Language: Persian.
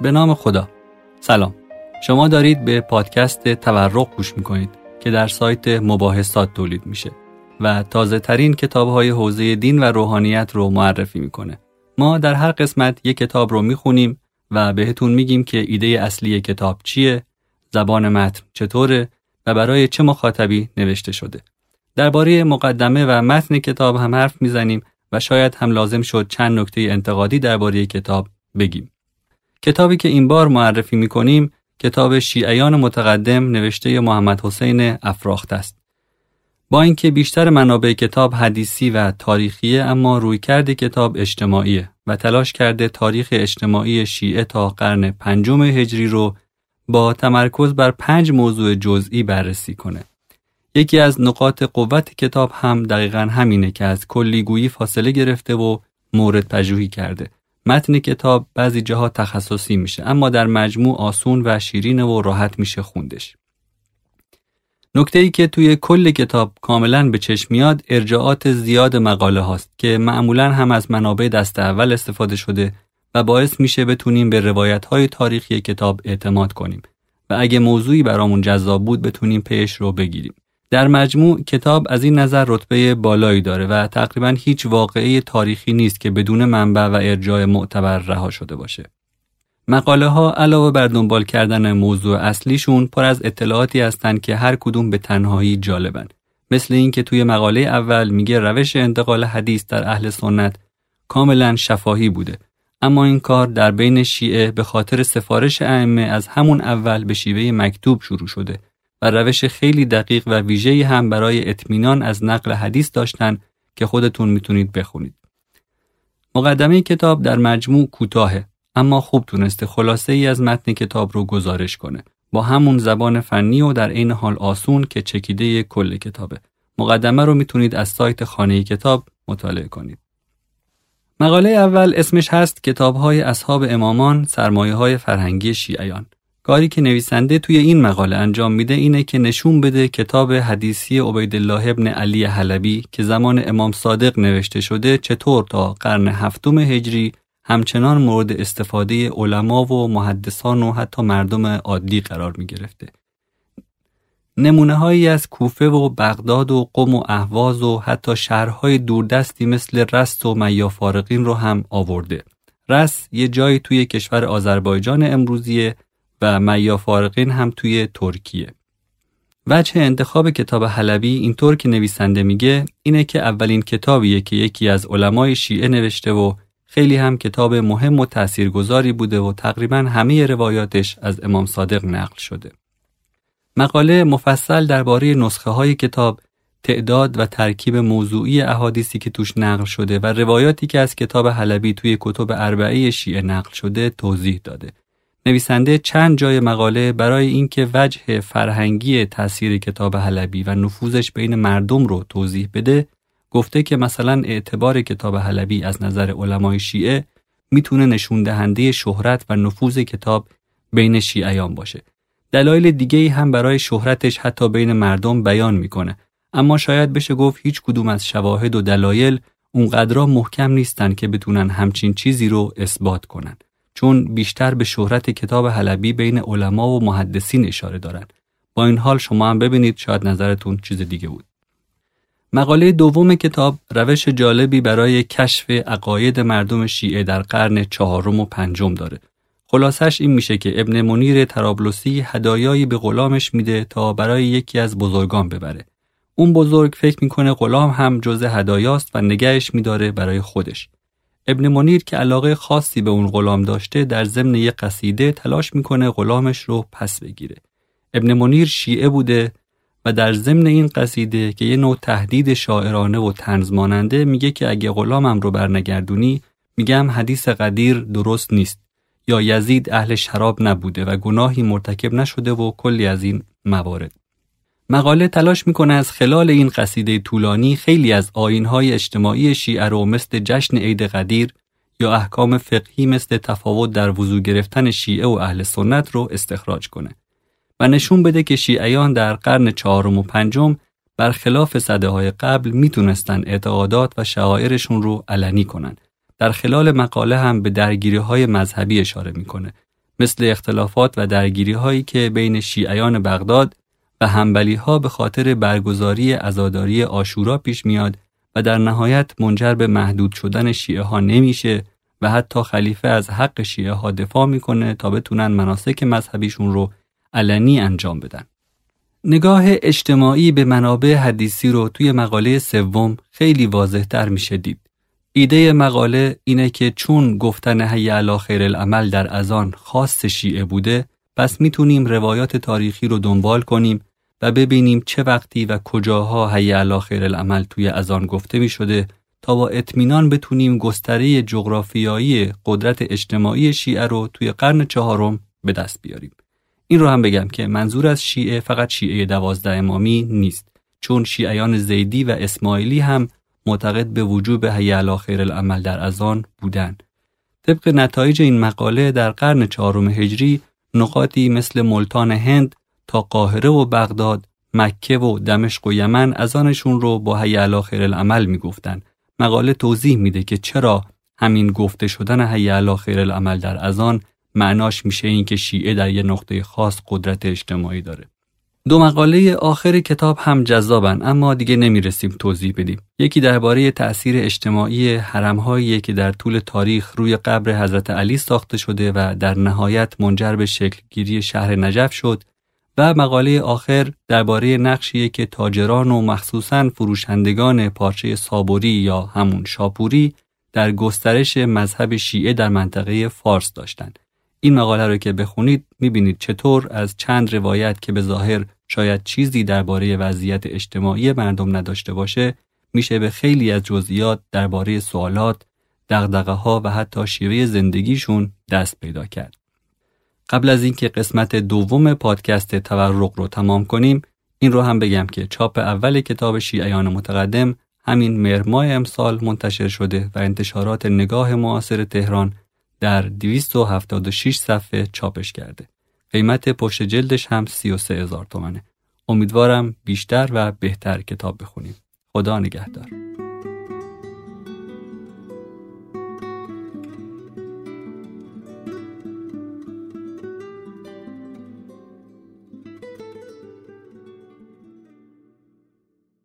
به نام خدا. سلام. شما دارید به پادکست تورق گوش می‌کنید که در سایت مباحثات تولید میشه و تازه ترین کتاب های حوزه دین و روحانیت رو معرفی می‌کنه. ما در هر قسمت یک کتاب رو می‌خونیم و بهتون میگیم که ایده اصلی کتاب چیه زبان متن چطوره و برای چه مخاطبی نوشته شده. درباره مقدمه و متن کتاب هم حرف می‌زنیم و شاید هم لازم شد چند نکته انتقادی درباره کتاب بگیم. کتابی که این بار معرفی می‌کنیم کتاب شیعیان متقدم نوشته محمد حسین افراخت است. با اینکه بیشتر منابع کتاب حدیثی و تاریخیه اما رویکرد کتاب اجتماعیه و تلاش کرده تاریخ اجتماعی شیعه تا قرن پنجم هجری رو با تمرکز بر پنج موضوع جزئی بررسی کنه. یکی از نقاط قوت کتاب هم دقیقا همینه که از کلیگویی فاصله گرفته و مورد پژوهی کرده. متن کتاب بعضی جاها تخصصی میشه اما در مجموع آسون و شیرین و راحت میشه خوندش. نکته ای که توی کل کتاب کاملا به چشم میاد ارجاعات زیاد مقاله هاست که معمولا هم از منابع دست اول استفاده شده و باعث میشه بتونیم به روایت های تاریخی کتاب اعتماد کنیم و اگه موضوعی برامون جذاب بود بتونیم پیش رو بگیریم. در مجموع کتاب از این نظر رتبه بالایی داره و تقریبا هیچ واقعه تاریخی نیست که بدون منبع و ارجاع معتبر رها شده باشه. مقاله ها علاوه بر دنبال کردن موضوع اصلیشون پر از اطلاعاتی هستند که هر کدوم به تنهایی جالبن. مثل اینکه توی مقاله اول میگه روش انتقال حدیث در اهل سنت کاملا شفاهی بوده اما این کار در بین شیعه به خاطر سفارش ائمه از همون اول به شیوه مکتوب شروع شده و روش خیلی دقیق و ویژه‌ای هم برای اطمینان از نقل حدیث داشتن که خودتون می‌تونید بخونید. مقدمه کتاب در مجموع کوتاهه اما خوب تونسته خلاصه ای از متن کتاب رو گزارش کنه با همون زبان فنی و در عین حال آسون که چکیده کل کتابه. مقدمه رو می‌تونید از سایت خانه کتاب مطالعه کنید. مقاله اول اسمش هست کتاب های اصحاب امامان سرمایه های فرهنگی شیعیان. کاری که نویسنده توی این مقاله انجام میده اینه که نشون بده کتاب حدیثی عبیدالله ابن علی حلبی که زمان امام صادق نوشته شده چطور تا قرن هفتم هجری همچنان مورد استفاده علما و محدثان و حتی مردم عادی قرار می گرفته. نمونه هایی از کوفه و بغداد و قم و اهواز و حتی شهرهای دوردستی مثل رست و میافارقین رو هم آورده. رست یه جایی توی کشور آذربایجان امروزیه و میا فارقین هم توی ترکیه. وجه انتخاب کتاب حلبی اینطور که نویسنده میگه اینه که اولین کتابیه که یکی از علمای شیعه نوشته و خیلی هم کتاب مهم و تاثیرگذاری بوده و تقریبا همه روایاتش از امام صادق نقل شده. مقاله مفصل درباره نسخه های کتاب، تعداد و ترکیب موضوعی احادیثی که توش نقل شده و روایاتی که از کتاب حلبی توی کتب اربعه شیعه نقل شده توضیح داده. نویسنده چند جای مقاله برای اینکه وجه فرهنگی تاثیر کتاب حلبی و نفوذش بین مردم رو توضیح بده گفته که مثلا اعتبار کتاب حلبی از نظر علمای شیعه می‌تونه نشون دهنده شهرت و نفوذ کتاب بین شیعیان باشه. دلایل دیگه هم برای شهرتش حتی بین مردم بیان می‌کنه. اما شاید بشه گفت هیچ کدوم از شواهد و دلایل اونقدرا محکم نیستن که بتونن همچین چیزی رو اثبات کنن. چون بیشتر به شهرت کتاب حلبی بین علما و محدثین اشاره دارند. با این حال شما هم ببینید شاید نظرتون چیز دیگه بود. مقاله دوم کتاب روش جالبی برای کشف عقاید مردم شیعه در قرن چهارم و پنجم داره. خلاصش این میشه که ابن منیر ترابلوسی هدایایی به غلامش میده تا برای یکی از بزرگان ببره. اون بزرگ فکر می‌کنه غلام هم جزء هدایاست و نگهش میداره برای خودش. ابن منیر که علاقه خاصی به اون غلام داشته در ضمن یک قصیده تلاش می‌کنه غلامش رو پس بگیره. ابن منیر شیعه بوده و در ضمن این قصیده که یه نوع تهدید شاعرانه و تنز ماننده میگه که اگه غلامم رو برنگردونی میگم حدیث قدیر درست نیست یا یزید اهل شراب نبوده و گناهی مرتکب نشده و کلی از این موارد. مقاله تلاش می‌کنه از خلال این قصیده طولانی خیلی از آینهای اجتماعی شیعه رو مثل جشن عید قدیر یا احکام فقهی مثل تفاوت در وضوع گرفتن شیعه و اهل سنت رو استخراج کنه و نشون بده که شیعیان در قرن چهارم و پنجم برخلاف صده های قبل می‌تونستن اعتقادات و شعائرشون رو علنی کنن. در خلال مقاله هم به درگیری های مذهبی اشاره می‌کنه مثل اختلافات و درگیری هایی که بین شیعیان بغداد و همبلی ها به خاطر برگزاری ازاداری آشورا پیش میاد و در نهایت منجر به محدود شدن شیعه ها نمیشه و حتی خلیفه از حق شیعه ها دفاع می‌کنه تا بتونن مناسک مذهبیشون رو علنی انجام بدن. نگاه اجتماعی به منابع حدیثی رو توی مقاله سوم خیلی واضح تر میشه دید. ایده مقاله اینه که چون گفتن حی علا خیر العمل در ازان خاص شیعه بوده پس می‌تونیم روایات تاریخی رو دنبال کنیم و ببینیم چه وقتی و کجاها حی علا خیر العمل توی ازان گفته می شده تا با اطمینان بتونیم گستره جغرافیایی قدرت اجتماعی شیعه رو توی قرن چهارم به دست بیاریم. این رو هم بگم که منظور از شیعه فقط شیعه دوازده امامی نیست چون شیعیان زیدی و اسماعیلی هم معتقد به وجوب حی علی خیر العمل در ازان بودند. طبق نتایج این مقاله در قرن چهارم هجری نقاطی مثل ملتان هند قاهره و بغداد، مکه و دمشق و یمن ازانشون رو با حی علی خیر العمل می‌گفتن. مقاله توضیح میده که چرا همین گفته شدن حی علی خیر العمل در ازان معناش میشه این که شیعه در یه نقطه خاص قدرت اجتماعی داره. دو مقاله آخر کتاب هم جذابن اما دیگه نمی‌رسیم توضیح بدیم. یکی درباره تأثیر اجتماعی حرمهایی که در طول تاریخ روی قبر حضرت علی ساخته شده و در نهایت منجر به شکلگیری شهر نجف شد و مقاله آخر درباره نقشی که تاجران و مخصوصا فروشندگان پارچه صابوری یا همون شاپوری در گسترش مذهب شیعه در منطقه فارس داشتند این مقاله رو که بخونید می‌بینید چطور از چند روایت که به ظاهر شاید چیزی درباره وضعیت اجتماعی مردم نداشته باشه میشه به خیلی از جزئیات درباره سوالات، دغدغه ها و حتی شیوه زندگیشون دست پیدا کرد. قبل از اینکه قسمت دوم پادکست تورق رو تمام کنیم، این رو هم بگم که چاپ اول کتاب شیعیان متقدم همین مرمای امسال منتشر شده و انتشارات نگاه معاصر تهران در 276 صفحه چاپش کرده. قیمت پشت جلدش هم 33 هزار تومنه. امیدوارم بیشتر و بهتر کتاب بخونیم. خدا نگهدار.